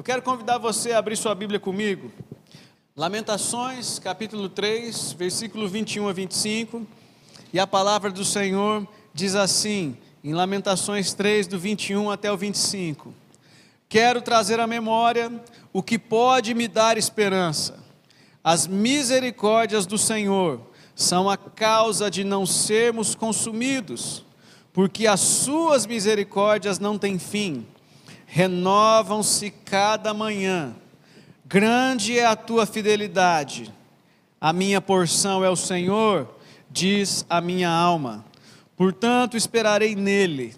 Eu quero convidar você a abrir sua Bíblia comigo. Lamentações, capítulo 3, versículo 21 a 25. E a palavra do Senhor diz assim, em Lamentações 3, do 21 até o 25: Quero trazer à memória o que pode me dar esperança. As misericórdias do Senhor são a causa de não sermos consumidos, porque as suas misericórdias não têm fim renovam-se cada manhã. Grande é a tua fidelidade. A minha porção é o Senhor, diz a minha alma. Portanto, esperarei nele.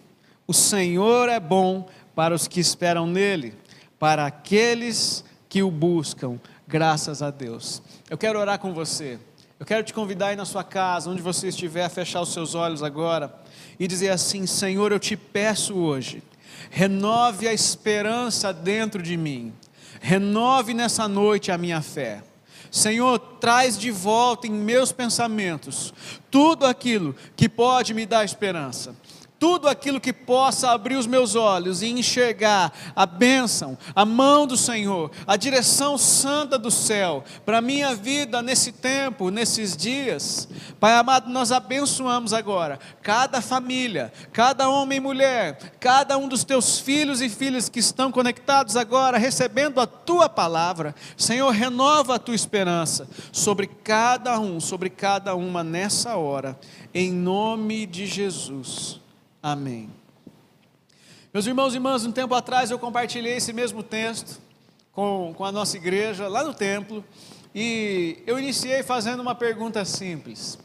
O Senhor é bom para os que esperam nele, para aqueles que o buscam. Graças a Deus. Eu quero orar com você. Eu quero te convidar aí na sua casa, onde você estiver, a fechar os seus olhos agora e dizer assim: Senhor, eu te peço hoje renove a esperança dentro de mim, renove nessa noite a minha fé. Senhor, traz de volta em meus pensamentos tudo aquilo que pode me dar esperança tudo aquilo que possa abrir os meus olhos e enxergar a bênção, a mão do Senhor, a direção santa do céu para a minha vida nesse tempo, nesses dias. Pai amado, nós abençoamos agora cada família, cada homem e mulher, cada um dos teus filhos e filhas que estão conectados agora, recebendo a tua palavra. Senhor, renova a tua esperança sobre cada um, sobre cada uma nessa hora, em nome de Jesus. Amém. Meus irmãos e irmãs, um tempo atrás eu compartilhei esse mesmo texto com, com a nossa igreja, lá no templo, e eu iniciei fazendo uma pergunta simples.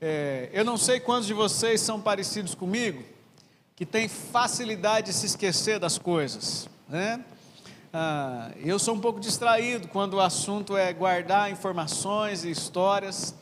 É, eu não sei quantos de vocês são parecidos comigo, que tem facilidade de se esquecer das coisas, né? Ah, eu sou um pouco distraído quando o assunto é guardar informações e histórias.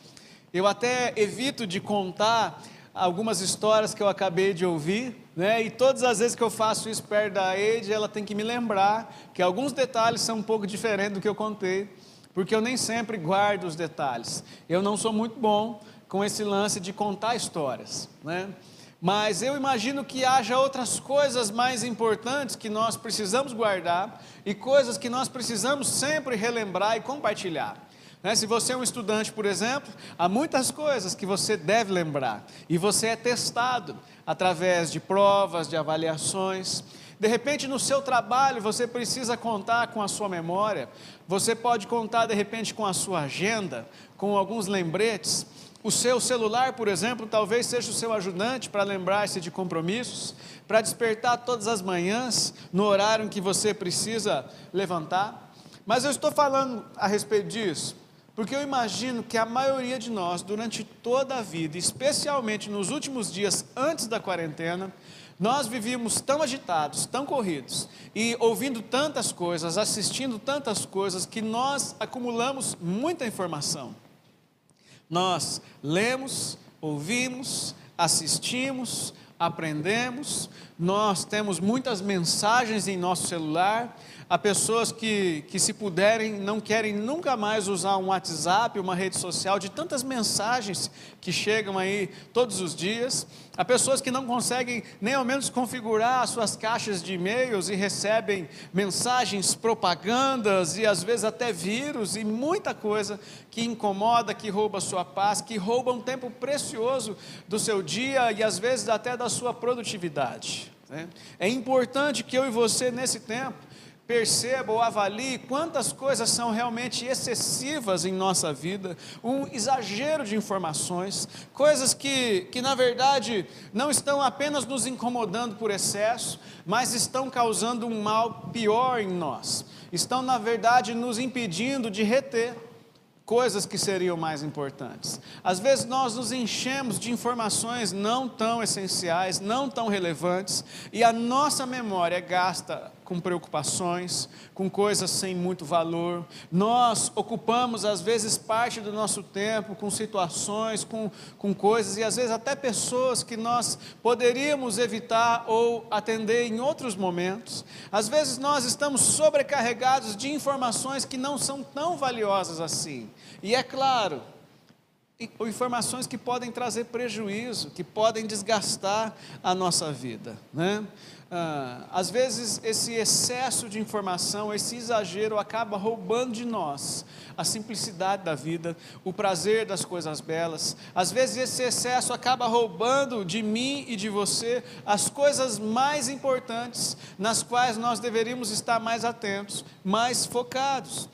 Eu até evito de contar algumas histórias que eu acabei de ouvir, né? E todas as vezes que eu faço isso perto da Eide, ela tem que me lembrar que alguns detalhes são um pouco diferentes do que eu contei, porque eu nem sempre guardo os detalhes. Eu não sou muito bom com esse lance de contar histórias, né? Mas eu imagino que haja outras coisas mais importantes que nós precisamos guardar e coisas que nós precisamos sempre relembrar e compartilhar. Né? Se você é um estudante, por exemplo, há muitas coisas que você deve lembrar e você é testado através de provas, de avaliações. De repente, no seu trabalho, você precisa contar com a sua memória, você pode contar, de repente, com a sua agenda, com alguns lembretes. O seu celular, por exemplo, talvez seja o seu ajudante para lembrar-se de compromissos, para despertar todas as manhãs no horário em que você precisa levantar. Mas eu estou falando a respeito disso porque eu imagino que a maioria de nós, durante toda a vida, especialmente nos últimos dias antes da quarentena, nós vivíamos tão agitados, tão corridos, e ouvindo tantas coisas, assistindo tantas coisas, que nós acumulamos muita informação. Nós lemos, ouvimos, assistimos, aprendemos, nós temos muitas mensagens em nosso celular, Há pessoas que, que, se puderem, não querem nunca mais usar um WhatsApp, uma rede social, de tantas mensagens que chegam aí todos os dias. Há pessoas que não conseguem nem ao menos configurar as suas caixas de e-mails e recebem mensagens, propagandas e às vezes até vírus e muita coisa que incomoda, que rouba a sua paz, que rouba um tempo precioso do seu dia e às vezes até da sua produtividade. Né? É importante que eu e você, nesse tempo, perceba ou avalie quantas coisas são realmente excessivas em nossa vida, um exagero de informações, coisas que, que na verdade não estão apenas nos incomodando por excesso, mas estão causando um mal pior em nós, estão na verdade nos impedindo de reter coisas que seriam mais importantes. Às vezes nós nos enchemos de informações não tão essenciais, não tão relevantes, e a nossa memória gasta com preocupações, com coisas sem muito valor. Nós ocupamos, às vezes, parte do nosso tempo com situações, com, com coisas, e às vezes até pessoas que nós poderíamos evitar ou atender em outros momentos. Às vezes nós estamos sobrecarregados de informações que não são tão valiosas assim. E é claro, informações que podem trazer prejuízo, que podem desgastar a nossa vida. Né? ah, às vezes esse excesso de informação, esse exagero acaba roubando de nós a simplicidade da vida, o prazer das coisas belas. Às vezes esse excesso acaba roubando de mim e de você as coisas mais importantes, nas quais nós deveríamos estar mais atentos, mais focados.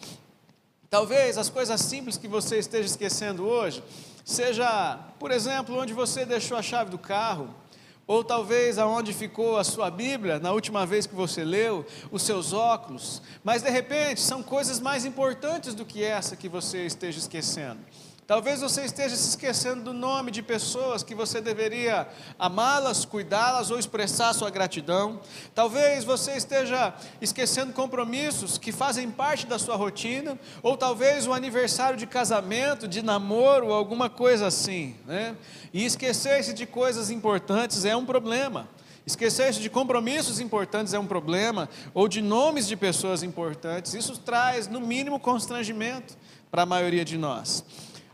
Talvez as coisas simples que você esteja esquecendo hoje, seja, por exemplo, onde você deixou a chave do carro, ou talvez aonde ficou a sua Bíblia na última vez que você leu, os seus óculos, mas de repente são coisas mais importantes do que essa que você esteja esquecendo. Talvez você esteja se esquecendo do nome de pessoas que você deveria amá-las, cuidá-las ou expressar sua gratidão. Talvez você esteja esquecendo compromissos que fazem parte da sua rotina, ou talvez o aniversário de casamento, de namoro, alguma coisa assim. Né? E esquecer-se de coisas importantes é um problema. Esquecer-se de compromissos importantes é um problema, ou de nomes de pessoas importantes. Isso traz, no mínimo, constrangimento para a maioria de nós.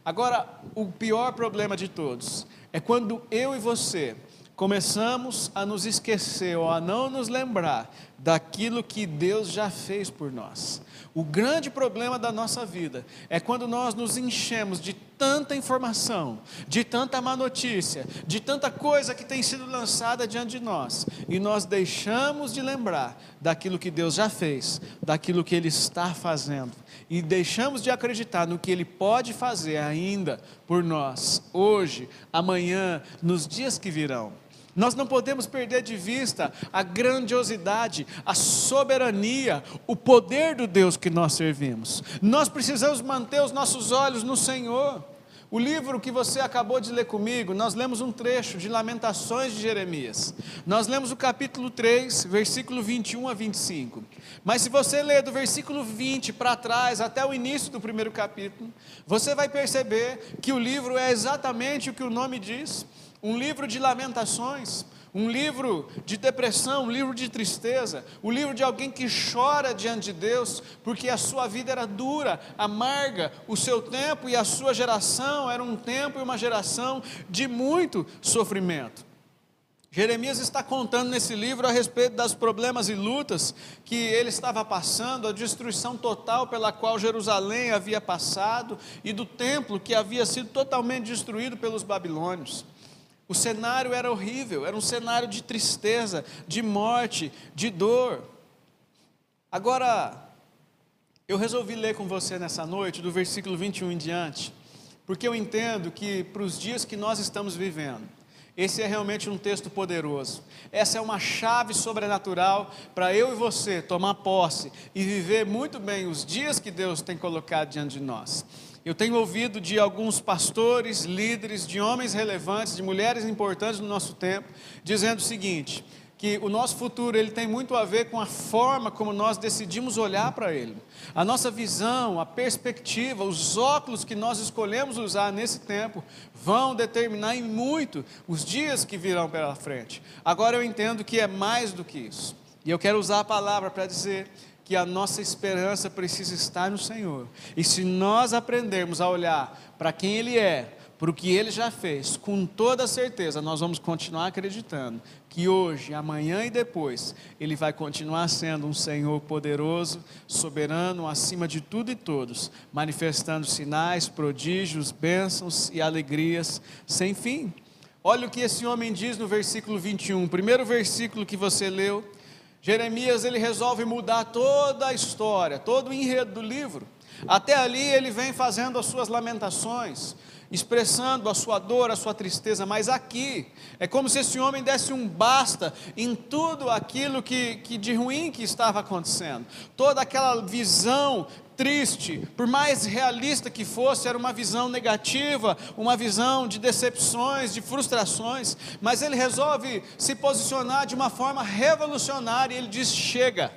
Agora, o pior problema de todos é quando eu e você começamos a nos esquecer ou a não nos lembrar daquilo que Deus já fez por nós. O grande problema da nossa vida é quando nós nos enchemos de tanta informação, de tanta má notícia, de tanta coisa que tem sido lançada diante de nós, e nós deixamos de lembrar daquilo que Deus já fez, daquilo que Ele está fazendo, e deixamos de acreditar no que Ele pode fazer ainda por nós, hoje, amanhã, nos dias que virão. Nós não podemos perder de vista a grandiosidade, a soberania, o poder do Deus que nós servimos. Nós precisamos manter os nossos olhos no Senhor. O livro que você acabou de ler comigo, nós lemos um trecho de Lamentações de Jeremias. Nós lemos o capítulo 3, versículo 21 a 25. Mas se você ler do versículo 20 para trás, até o início do primeiro capítulo, você vai perceber que o livro é exatamente o que o nome diz um livro de lamentações, um livro de depressão, um livro de tristeza, o um livro de alguém que chora diante de Deus, porque a sua vida era dura, amarga, o seu tempo e a sua geração era um tempo e uma geração de muito sofrimento. Jeremias está contando nesse livro a respeito das problemas e lutas que ele estava passando, a destruição total pela qual Jerusalém havia passado e do templo que havia sido totalmente destruído pelos babilônios. O cenário era horrível, era um cenário de tristeza, de morte, de dor. Agora, eu resolvi ler com você nessa noite, do versículo 21 em diante, porque eu entendo que para os dias que nós estamos vivendo, esse é realmente um texto poderoso. Essa é uma chave sobrenatural para eu e você tomar posse e viver muito bem os dias que Deus tem colocado diante de nós. Eu tenho ouvido de alguns pastores, líderes, de homens relevantes, de mulheres importantes no nosso tempo, dizendo o seguinte: que o nosso futuro ele tem muito a ver com a forma como nós decidimos olhar para ele. A nossa visão, a perspectiva, os óculos que nós escolhemos usar nesse tempo vão determinar em muito os dias que virão pela frente. Agora eu entendo que é mais do que isso. E eu quero usar a palavra para dizer que a nossa esperança precisa estar no Senhor. E se nós aprendermos a olhar para quem Ele é, para o que Ele já fez, com toda certeza nós vamos continuar acreditando que hoje, amanhã e depois, Ele vai continuar sendo um Senhor poderoso, soberano, acima de tudo e todos, manifestando sinais, prodígios, bênçãos e alegrias sem fim. Olha o que esse homem diz no versículo 21, primeiro versículo que você leu. Jeremias ele resolve mudar toda a história, todo o enredo do livro. Até ali ele vem fazendo as suas lamentações, expressando a sua dor, a sua tristeza, mas aqui é como se esse homem desse um basta em tudo aquilo que, que de ruim que estava acontecendo, toda aquela visão triste, por mais realista que fosse, era uma visão negativa, uma visão de decepções, de frustrações, mas ele resolve se posicionar de uma forma revolucionária ele diz: chega.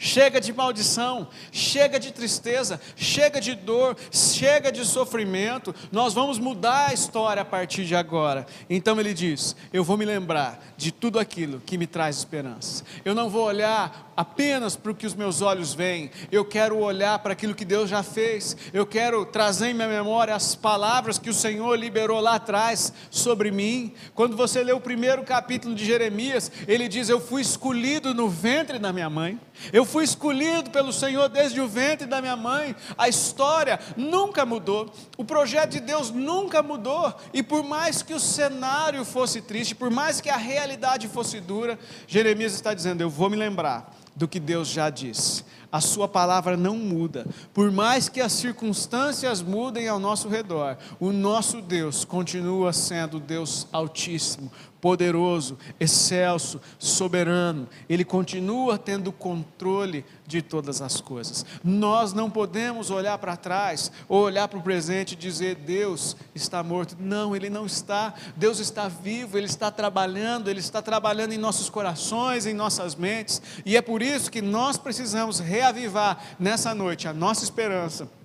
Chega de maldição, chega de tristeza, chega de dor, chega de sofrimento. Nós vamos mudar a história a partir de agora. Então ele diz: Eu vou me lembrar de tudo aquilo que me traz esperança. Eu não vou olhar apenas para o que os meus olhos veem, eu quero olhar para aquilo que Deus já fez, eu quero trazer em minha memória as palavras que o Senhor liberou lá atrás sobre mim. Quando você lê o primeiro capítulo de Jeremias, ele diz: Eu fui escolhido no ventre da minha mãe, eu fui escolhido pelo Senhor desde o ventre da minha mãe. A história nunca mudou, o projeto de Deus nunca mudou, e por mais que o cenário fosse triste, por mais que a realidade fosse dura, Jeremias está dizendo: Eu vou me lembrar do que Deus já disse. A Sua palavra não muda. Por mais que as circunstâncias mudem ao nosso redor, o nosso Deus continua sendo Deus Altíssimo, poderoso, excelso, soberano, Ele continua tendo controle de todas as coisas. Nós não podemos olhar para trás ou olhar para o presente e dizer Deus está morto. Não, Ele não está. Deus está vivo, Ele está trabalhando, Ele está trabalhando em nossos corações, em nossas mentes, e é por isso que nós precisamos reavivar nessa noite a nossa esperança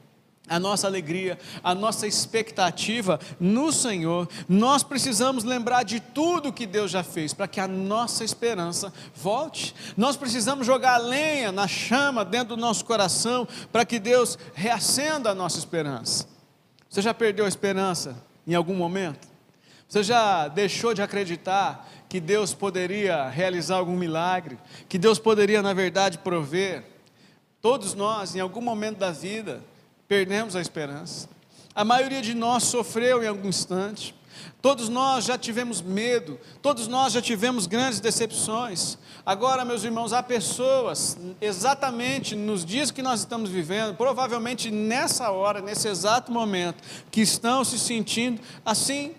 a nossa alegria, a nossa expectativa no Senhor, nós precisamos lembrar de tudo que Deus já fez para que a nossa esperança volte. Nós precisamos jogar lenha na chama dentro do nosso coração para que Deus reacenda a nossa esperança. Você já perdeu a esperança em algum momento? Você já deixou de acreditar que Deus poderia realizar algum milagre, que Deus poderia, na verdade, prover? Todos nós, em algum momento da vida, perdemos a esperança. A maioria de nós sofreu em algum instante. Todos nós já tivemos medo, todos nós já tivemos grandes decepções. Agora, meus irmãos, há pessoas, exatamente nos dias que nós estamos vivendo, provavelmente nessa hora, nesse exato momento, que estão se sentindo assim.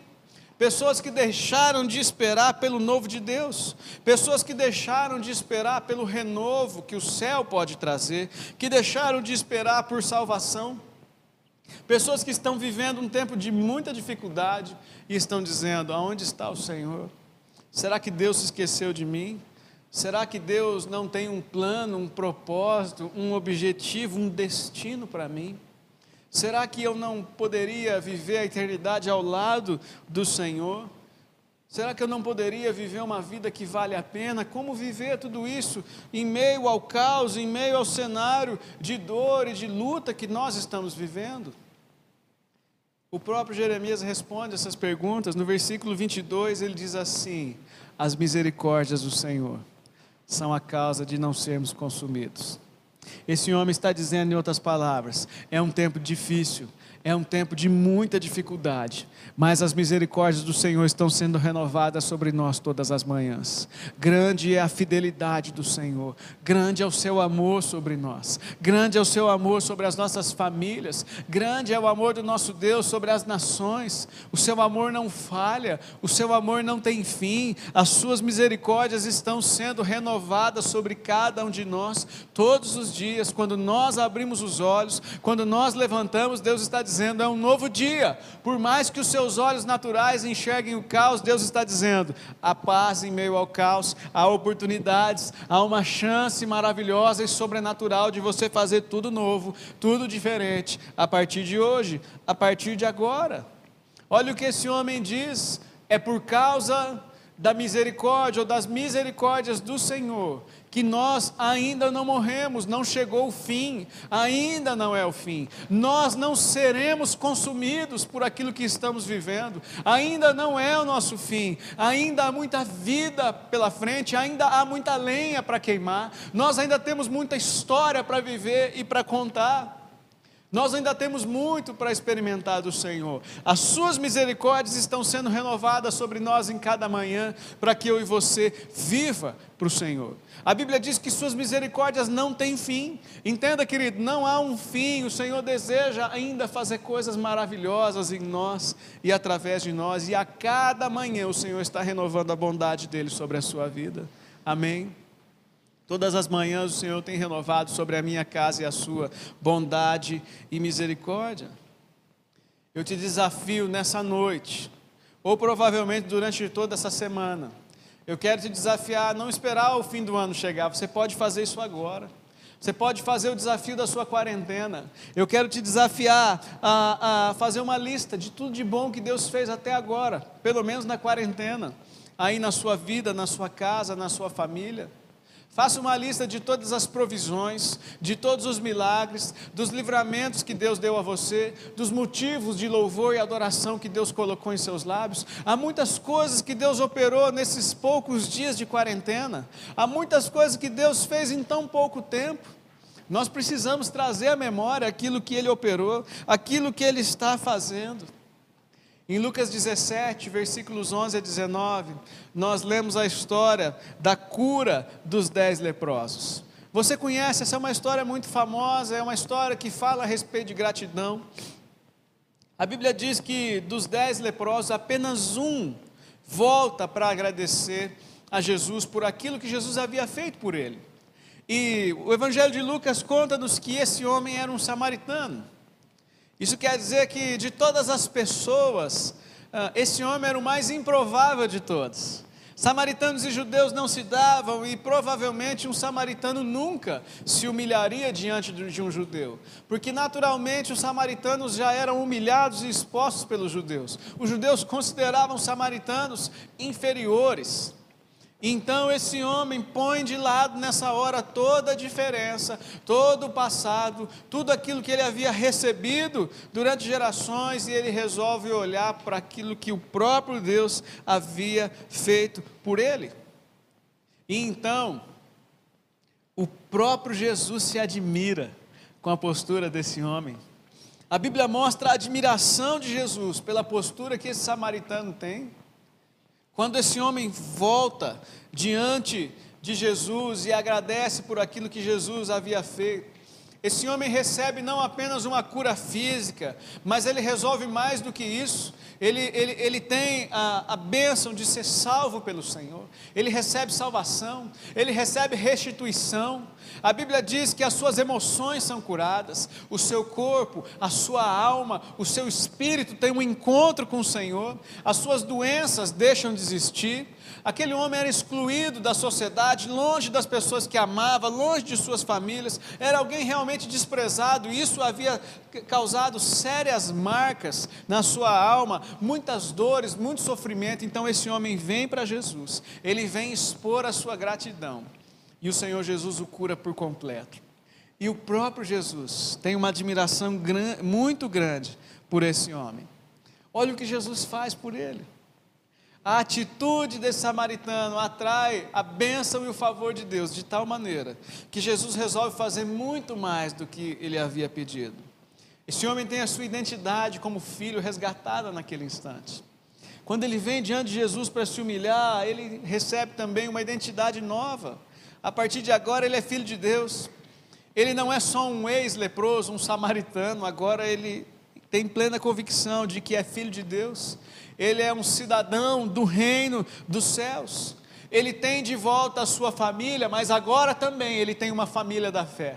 Pessoas que deixaram de esperar pelo novo de Deus, pessoas que deixaram de esperar pelo renovo que o céu pode trazer, que deixaram de esperar por salvação, pessoas que estão vivendo um tempo de muita dificuldade e estão dizendo: aonde está o Senhor? Será que Deus se esqueceu de mim? Será que Deus não tem um plano, um propósito, um objetivo, um destino para mim? Será que eu não poderia viver a eternidade ao lado do Senhor? Será que eu não poderia viver uma vida que vale a pena? Como viver tudo isso em meio ao caos, em meio ao cenário de dor e de luta que nós estamos vivendo? O próprio Jeremias responde essas perguntas. No versículo 22, ele diz assim: As misericórdias do Senhor são a causa de não sermos consumidos. Esse homem está dizendo, em outras palavras, é um tempo difícil, é um tempo de muita dificuldade, mas as misericórdias do Senhor estão sendo renovadas sobre nós todas as manhãs. Grande é a fidelidade do Senhor, grande é o seu amor sobre nós, grande é o seu amor sobre as nossas famílias, grande é o amor do nosso Deus sobre as nações. O seu amor não falha, o seu amor não tem fim, as suas misericórdias estão sendo renovadas sobre cada um de nós todos os dias. Quando nós abrimos os olhos, quando nós levantamos, Deus está dizendo é um novo dia. Por mais que os seus olhos naturais enxerguem o caos, Deus está dizendo: há paz em meio ao caos, há oportunidades, há uma chance maravilhosa e sobrenatural de você fazer tudo novo, tudo diferente, a partir de hoje, a partir de agora. Olha o que esse homem diz: é por causa da misericórdia ou das misericórdias do Senhor que nós ainda não morremos, não chegou o fim, ainda não é o fim. Nós não seremos consumidos por aquilo que estamos vivendo, ainda não é o nosso fim, ainda há muita vida pela frente, ainda há muita lenha para queimar, nós ainda temos muita história para viver e para contar. Nós ainda temos muito para experimentar do Senhor. As suas misericórdias estão sendo renovadas sobre nós em cada manhã, para que eu e você viva para o Senhor. A Bíblia diz que suas misericórdias não têm fim. Entenda, querido, não há um fim. O Senhor deseja ainda fazer coisas maravilhosas em nós e através de nós, e a cada manhã o Senhor está renovando a bondade dele sobre a sua vida. Amém. Todas as manhãs o Senhor tem renovado sobre a minha casa e a sua bondade e misericórdia. Eu te desafio nessa noite, ou provavelmente durante toda essa semana, eu quero te desafiar a não esperar o fim do ano chegar, você pode fazer isso agora. Você pode fazer o desafio da sua quarentena. Eu quero te desafiar a, a, fazer uma lista de tudo de bom que Deus fez até agora, pelo menos na quarentena, aí na sua vida, na sua casa, na sua família. Faça uma lista de todas as provisões, de todos os milagres, dos livramentos que Deus deu a você, dos motivos de louvor e adoração que Deus colocou em seus lábios. Há muitas coisas que Deus operou nesses poucos dias de quarentena. Há muitas coisas que Deus fez em tão pouco tempo. Nós precisamos trazer à memória aquilo que Ele operou, aquilo que Ele está fazendo. Em Lucas 17, versículos 11 a 19, nós lemos a história da cura dos dez leprosos. Você conhece, essa é uma história muito famosa, é uma história que fala a respeito de gratidão. A Bíblia diz que dos dez leprosos, apenas um volta para agradecer a Jesus por aquilo que Jesus havia feito por ele. E o Evangelho de Lucas conta-nos que esse homem era um samaritano. Isso quer dizer que de todas as pessoas, ah, esse homem era o mais improvável de todos. Samaritanos e judeus não se davam e provavelmente um samaritano nunca se humilharia diante de um judeu, porque naturalmente os samaritanos já eram humilhados e expostos pelos judeus. Os judeus consideravam os samaritanos inferiores. Então esse homem põe de lado nessa hora toda a diferença, todo o passado, tudo aquilo que ele havia recebido durante gerações e ele resolve olhar para aquilo que o próprio Deus havia feito por ele. E então, o próprio Jesus se admira com a postura desse homem. A Bíblia mostra a admiração de Jesus pela postura que esse samaritano tem. Quando esse homem volta diante de Jesus e agradece por aquilo que Jesus havia feito, esse homem recebe não apenas uma cura física, mas ele resolve mais do que isso. Ele, ele, ele tem a, a bênção de ser salvo pelo Senhor, ele recebe salvação, ele recebe restituição. A Bíblia diz que as suas emoções são curadas, o seu corpo, a sua alma, o seu espírito tem um encontro com o Senhor, as suas doenças deixam de existir. Aquele homem era excluído da sociedade, longe das pessoas que amava, longe de suas famílias, era alguém realmente desprezado, e isso havia causado sérias marcas na sua alma, muitas dores, muito sofrimento. Então esse homem vem para Jesus, ele vem expor a sua gratidão, e o Senhor Jesus o cura por completo. E o próprio Jesus tem uma admiração muito grande por esse homem. Olha o que Jesus faz por ele. A atitude desse samaritano atrai a bênção e o favor de Deus de tal maneira que Jesus resolve fazer muito mais do que ele havia pedido. Esse homem tem a sua identidade como filho resgatada naquele instante. Quando ele vem diante de Jesus para se humilhar, ele recebe também uma identidade nova. A partir de agora, ele é filho de Deus. Ele não é só um ex-leproso, um samaritano, agora ele tem plena convicção de que é filho de Deus ele é um cidadão do reino dos céus. Ele tem de volta a sua família, mas agora também ele tem uma família da fé.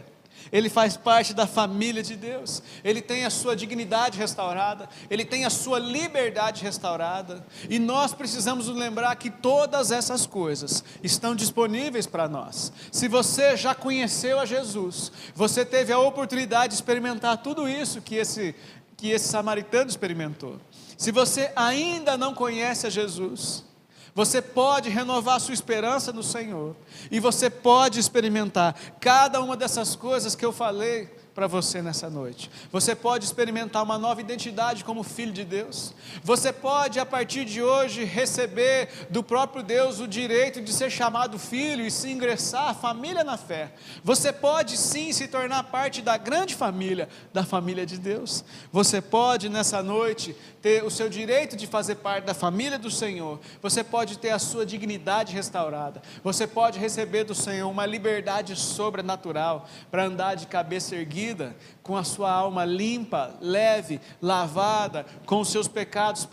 Ele faz parte da família de Deus, ele tem a sua dignidade restaurada, ele tem a sua liberdade restaurada, e nós precisamos nos lembrar que todas essas coisas estão disponíveis para nós. Se você já conheceu a Jesus, você teve a oportunidade de experimentar tudo isso que esse, que esse samaritano experimentou. Se você ainda não conhece a Jesus, você pode renovar sua esperança no Senhor, e você pode experimentar cada uma dessas coisas que eu falei para você nessa noite. Você pode experimentar uma nova identidade como filho de Deus. Você pode, a partir de hoje, receber do próprio Deus o direito de ser chamado filho e se ingressar à família na fé. Você pode sim se tornar parte da grande família, da família de Deus. Você pode nessa noite ter o seu direito de fazer parte da família do Senhor. Você pode ter a sua dignidade restaurada. Você pode receber do Senhor uma liberdade sobrenatural para andar de cabeça erguida vida com a sua alma limpa, leve, lavada, com os seus pecados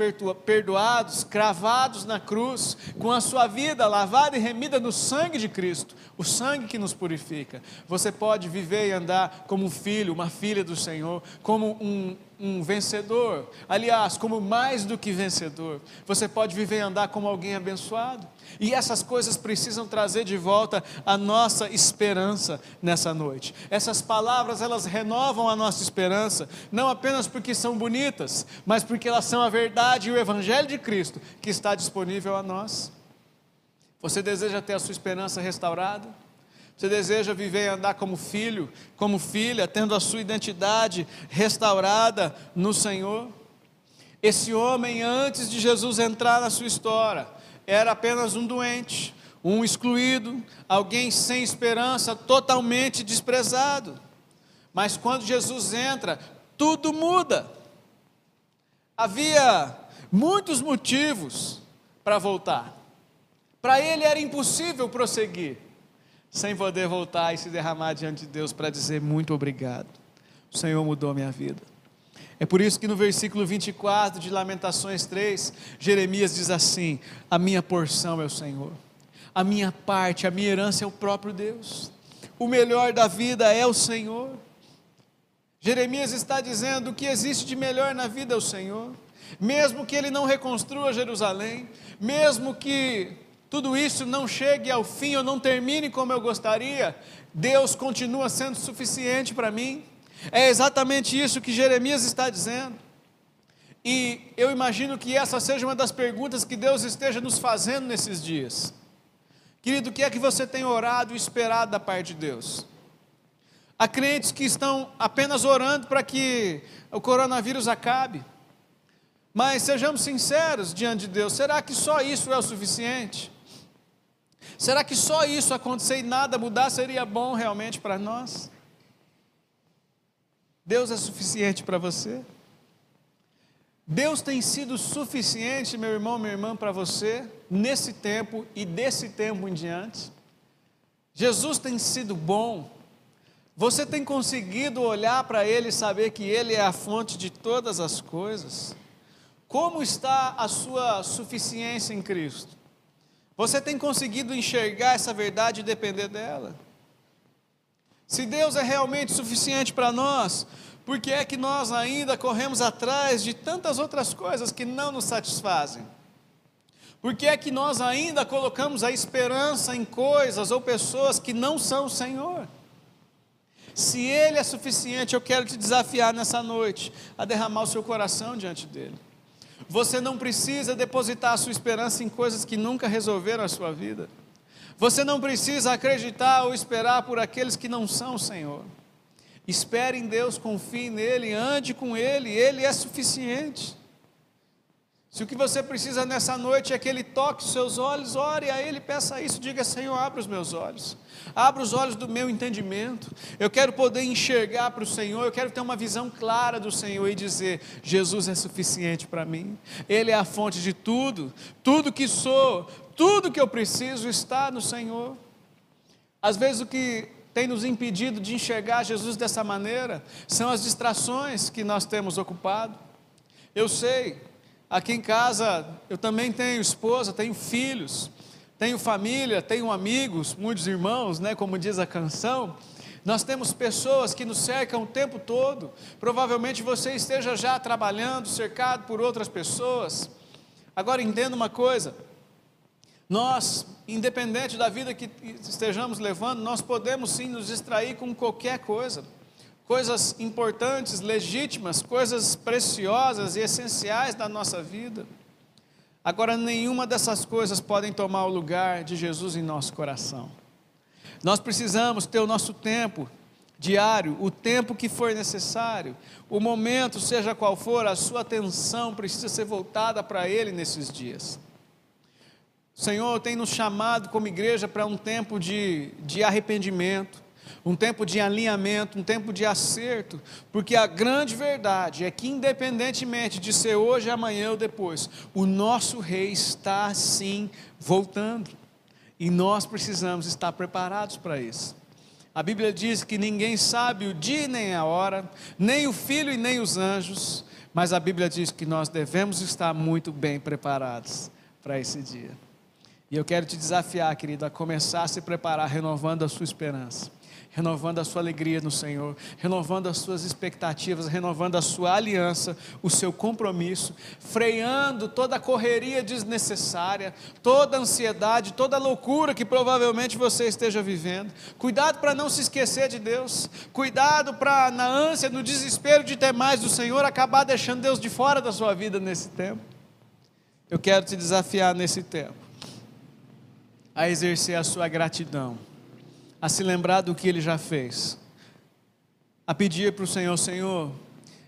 perdoados, cravados na cruz, com a sua vida lavada e remida no sangue de Cristo, o sangue que nos purifica. Você pode viver e andar como um filho, uma filha do Senhor, como um um vencedor, aliás, como mais do que vencedor, você pode viver e andar como alguém abençoado. E essas coisas precisam trazer de volta a nossa esperança nessa noite. Essas palavras, elas renovam a nossa esperança, não apenas porque são bonitas, mas porque elas são a verdade e o Evangelho de Cristo que está disponível a nós. Você deseja ter a sua esperança restaurada? Você deseja viver e andar como filho, como filha, tendo a sua identidade restaurada no Senhor? Esse homem, antes de Jesus entrar na sua história, era apenas um doente, um excluído, alguém sem esperança, totalmente desprezado. Mas quando Jesus entra, tudo muda. Havia muitos motivos para voltar. Para ele era impossível prosseguir sem poder voltar e se derramar diante de Deus para dizer muito obrigado. O Senhor mudou minha vida. É por isso que no versículo 24 de Lamentações 3, Jeremias diz assim: A minha porção é o Senhor, a minha parte, a minha herança é o próprio Deus, o melhor da vida é o Senhor. Jeremias está dizendo: o que existe de melhor na vida é o Senhor, mesmo que ele não reconstrua Jerusalém, mesmo que tudo isso não chegue ao fim ou não termine como eu gostaria, Deus continua sendo suficiente para mim. É exatamente isso que Jeremias está dizendo. E eu imagino que essa seja uma das perguntas que Deus esteja nos fazendo nesses dias. Querido, o que é que você tem orado e esperado da parte de Deus? Há crentes que estão apenas orando para que o coronavírus acabe. Mas sejamos sinceros diante de Deus, será que só isso é o suficiente? Será que só isso acontecer e nada mudar seria bom realmente para nós? Deus é suficiente para você? Deus tem sido suficiente, meu irmão, minha irmã, para você, nesse tempo e desse tempo em diante? Jesus tem sido bom. Você tem conseguido olhar para Ele e saber que Ele é a fonte de todas as coisas? Como está a sua suficiência em Cristo? Você tem conseguido enxergar essa verdade e depender dela? Se Deus é realmente suficiente para nós, por que é que nós ainda corremos atrás de tantas outras coisas que não nos satisfazem? Por que é que nós ainda colocamos a esperança em coisas ou pessoas que não são o Senhor? Se Ele é suficiente, eu quero te desafiar nessa noite a derramar o seu coração diante dEle. Você não precisa depositar a sua esperança em coisas que nunca resolveram a sua vida. Você não precisa acreditar ou esperar por aqueles que não são o Senhor. Espere em Deus, confie nele, ande com Ele, Ele é suficiente. Se o que você precisa nessa noite é que Ele toque os seus olhos, ore a Ele, peça isso, diga: Senhor, abra os meus olhos, abra os olhos do meu entendimento. Eu quero poder enxergar para o Senhor, eu quero ter uma visão clara do Senhor e dizer: Jesus é suficiente para mim, Ele é a fonte de tudo, tudo que sou, tudo que eu preciso está no Senhor. Às vezes o que tem nos impedido de enxergar Jesus dessa maneira são as distrações que nós temos ocupado. Eu sei Aqui em casa eu também tenho esposa, tenho filhos, tenho família, tenho amigos, muitos irmãos, né, como diz a canção. Nós temos pessoas que nos cercam o tempo todo. Provavelmente você esteja já trabalhando, cercado por outras pessoas. Agora entenda uma coisa: nós, independente da vida que estejamos levando, nós podemos sim nos distrair com qualquer coisa coisas importantes, legítimas, coisas preciosas e essenciais da nossa vida. Agora, nenhuma dessas coisas podem tomar o lugar de Jesus em nosso coração. Nós precisamos ter o nosso tempo diário, o tempo que for necessário, o momento, seja qual for, a sua atenção precisa ser voltada para Ele nesses dias. O Senhor tem nos chamado como igreja para um tempo de, de arrependimento, um tempo de alinhamento, um tempo de acerto, porque a grande verdade é que, independentemente de ser hoje, amanhã ou depois, o nosso Rei está sim voltando, e nós precisamos estar preparados para isso. A Bíblia diz que ninguém sabe o dia nem a hora, nem o filho e nem os anjos, mas a Bíblia diz que nós devemos estar muito bem preparados para esse dia. E eu querido, te desafiar, querido, a começar a se preparar renovando a sua esperança renovando a sua alegria no Senhor, renovando as suas expectativas, renovando a sua aliança, o seu compromisso, freando toda a correria desnecessária, toda a ansiedade, toda a loucura que provavelmente você esteja vivendo. Cuidado para não se esquecer de Deus, cuidado para, na ânsia, no desespero de ter mais do Senhor, acabar deixando Deus de fora da sua vida nesse tempo. Eu quero te desafiar nesse tempo a exercer a sua gratidão a se lembrar do que ele já fez, a pedir para o Senhor: Senhor,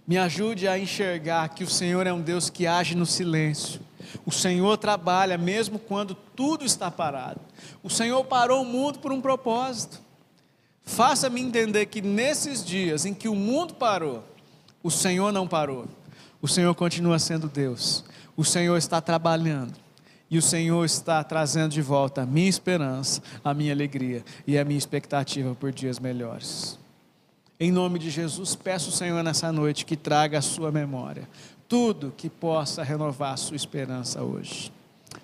me ajude a enxergar que o Senhor é um Deus que age no silêncio. O Senhor trabalha mesmo quando tudo está parado. O Senhor parou o mundo por um propósito. Faça-me entender que nesses dias em que o mundo parou, o Senhor não parou. O Senhor continua sendo Deus. O Senhor está trabalhando. E o Senhor está trazendo de volta a minha esperança, a minha alegria e a minha expectativa por dias melhores. Em nome de Jesus, peço ao Senhor nessa noite que traga a sua memória tudo que possa renovar a sua esperança hoje.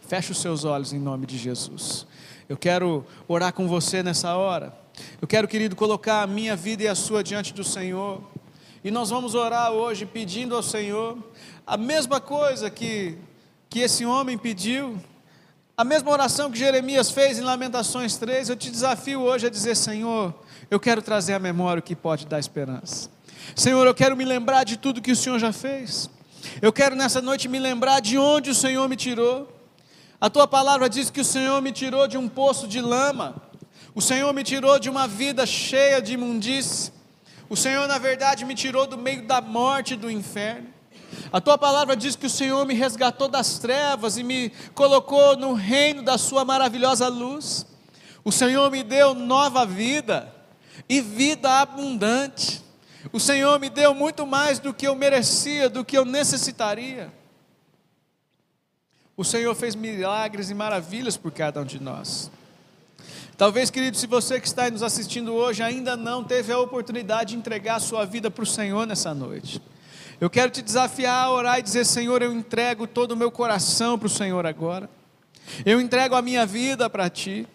Feche os seus olhos em nome de Jesus. Eu quero orar com você nessa hora. Eu quero, querido, colocar a minha vida e a sua diante do Senhor. E nós vamos orar hoje pedindo ao Senhor a mesma coisa que que esse homem pediu, a mesma oração que Jeremias fez em Lamentações 3, eu te desafio hoje a dizer: Senhor, eu quero trazer à memória o que pode dar esperança. Senhor, eu quero me lembrar de tudo que o Senhor já fez. Eu quero nessa noite me lembrar de onde o Senhor me tirou. A tua palavra diz que o Senhor me tirou de um poço de lama. O Senhor me tirou de uma vida cheia de imundície. O Senhor, na verdade, me tirou do meio da morte e do inferno. A tua palavra diz que o Senhor me resgatou das trevas e me colocou no reino da sua maravilhosa luz. O Senhor me deu nova vida e vida abundante. O Senhor me deu muito mais do que eu merecia, do que eu necessitaria. O Senhor fez milagres e maravilhas por cada um de nós. Talvez, querido, se você que está nos assistindo hoje ainda não teve a oportunidade de entregar a sua vida para o Senhor nessa noite. Eu quero te desafiar a orar e dizer: Senhor, eu entrego todo o meu coração para o Senhor agora. Eu entrego a minha vida para Ti.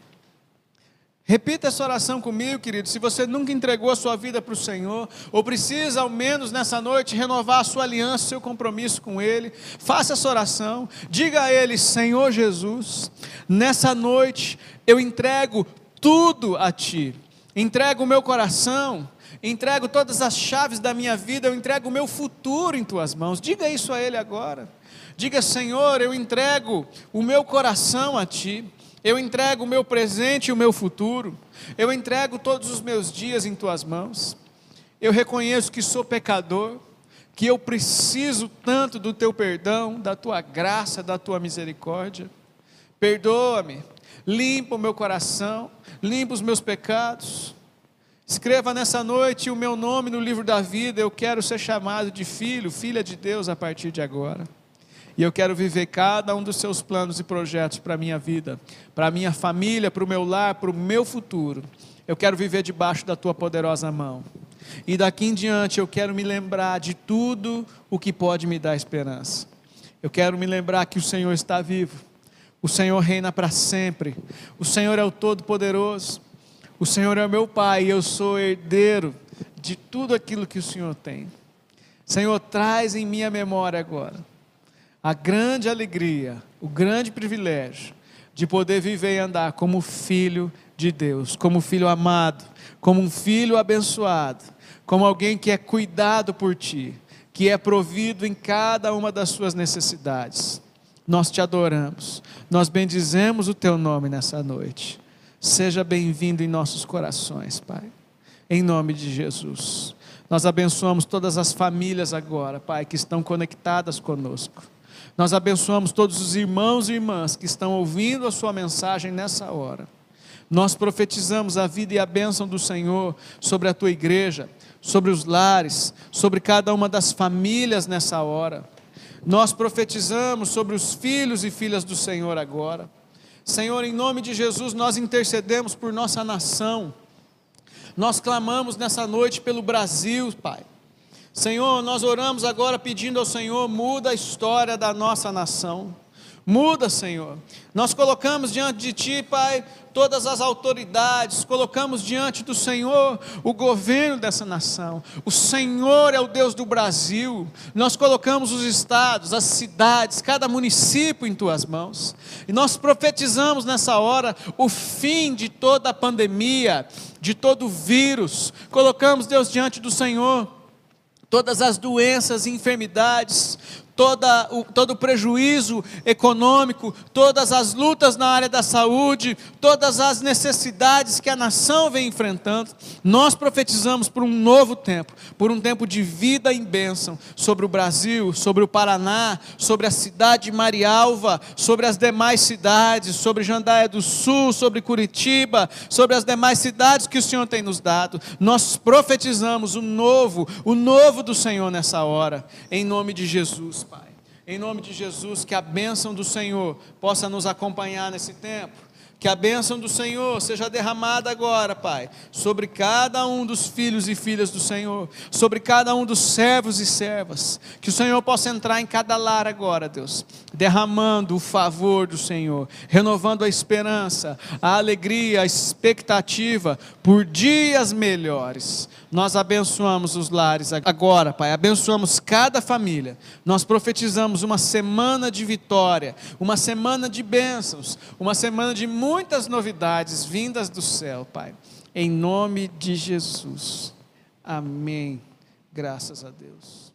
Repita essa oração comigo, querido. Se você nunca entregou a sua vida para o Senhor, ou precisa ao menos nessa noite renovar a sua aliança, seu compromisso com Ele, faça essa oração. Diga a Ele: Senhor Jesus, nessa noite eu entrego tudo a Ti. Entrego o meu coração, entrego todas as chaves da minha vida, eu entrego o meu futuro em tuas mãos. Diga isso a Ele agora. Diga, Senhor, eu entrego o meu coração a Ti. Eu entrego o meu presente e o meu futuro. Eu entrego todos os meus dias em tuas mãos. Eu reconheço que sou pecador, que eu preciso tanto do teu perdão, da tua graça, da tua misericórdia. Perdoa-me, limpa o meu coração, limpa os meus pecados. Escreva nessa noite o meu nome no livro da vida. Eu quero ser chamado de filho, filha de Deus a partir de agora. E eu quero viver cada um dos seus planos e projetos para a minha vida, para a minha família, para o meu lar, para o meu futuro. Eu quero viver debaixo da tua poderosa mão. E daqui em diante eu quero me lembrar de tudo o que pode me dar esperança. Eu quero me lembrar que o Senhor está vivo. O Senhor reina para sempre. O Senhor é o Todo-Poderoso. O Senhor é meu Pai e eu sou herdeiro de tudo aquilo que o Senhor tem. Senhor, traz em minha memória agora a grande alegria, o grande privilégio de poder viver e andar como filho de Deus, como filho amado, como um filho abençoado, como alguém que é cuidado por ti, que é provido em cada uma das suas necessidades. Nós te adoramos, nós bendizemos o teu nome nessa noite. Seja bem-vindo em nossos corações, Pai. Em nome de Jesus. Nós abençoamos todas as famílias agora, Pai, que estão conectadas conosco. Nós abençoamos todos os irmãos e irmãs que estão ouvindo a Sua mensagem nessa hora. Nós profetizamos a vida e a bênção do Senhor sobre a Tua igreja, sobre os lares, sobre cada uma das famílias nessa hora. Nós profetizamos sobre os filhos e filhas do Senhor agora. Senhor, em nome de Jesus, nós intercedemos por nossa nação. Nós clamamos nessa noite pelo Brasil, Pai. Senhor, nós oramos agora pedindo ao Senhor, muda a história da nossa nação. Muda, Senhor. Nós colocamos diante de Ti, Pai, todas as autoridades, colocamos diante do Senhor o governo dessa nação. O Senhor é o Deus do Brasil. Nós colocamos os estados, as cidades, cada município em Tuas mãos. E nós profetizamos nessa hora o fim de toda a pandemia, de todo o vírus. Colocamos, Deus, diante do Senhor todas as doenças e enfermidades, toda o, todo o prejuízo econômico, todas as lutas na área da saúde, todas as necessidades que a nação vem enfrentando, nós profetizamos por um novo tempo, por um tempo de vida em bênção sobre o Brasil, sobre o Paraná, sobre a cidade de Marialva, sobre as demais cidades, sobre Jandaia do Sul, sobre Curitiba, sobre as demais cidades que o Senhor tem nos dado. Nós profetizamos o novo, o novo do Senhor nessa hora, em nome de Jesus. Em nome de Jesus, que a bênção do Senhor possa nos acompanhar nesse tempo. Que a bênção do Senhor seja derramada agora, Pai, sobre cada um dos filhos e filhas do Senhor, sobre cada um dos servos e servas. Que o Senhor possa entrar em cada lar agora, Deus, derramando o favor do Senhor, renovando a esperança, a alegria, a expectativa por dias melhores. Nós abençoamos os lares agora, Pai. Abençoamos cada família. Nós profetizamos uma semana de vitória, uma semana de bênçãos, uma semana de muitas novidades vindas do céu, Pai. Em nome de Jesus. Amém. Graças a Deus.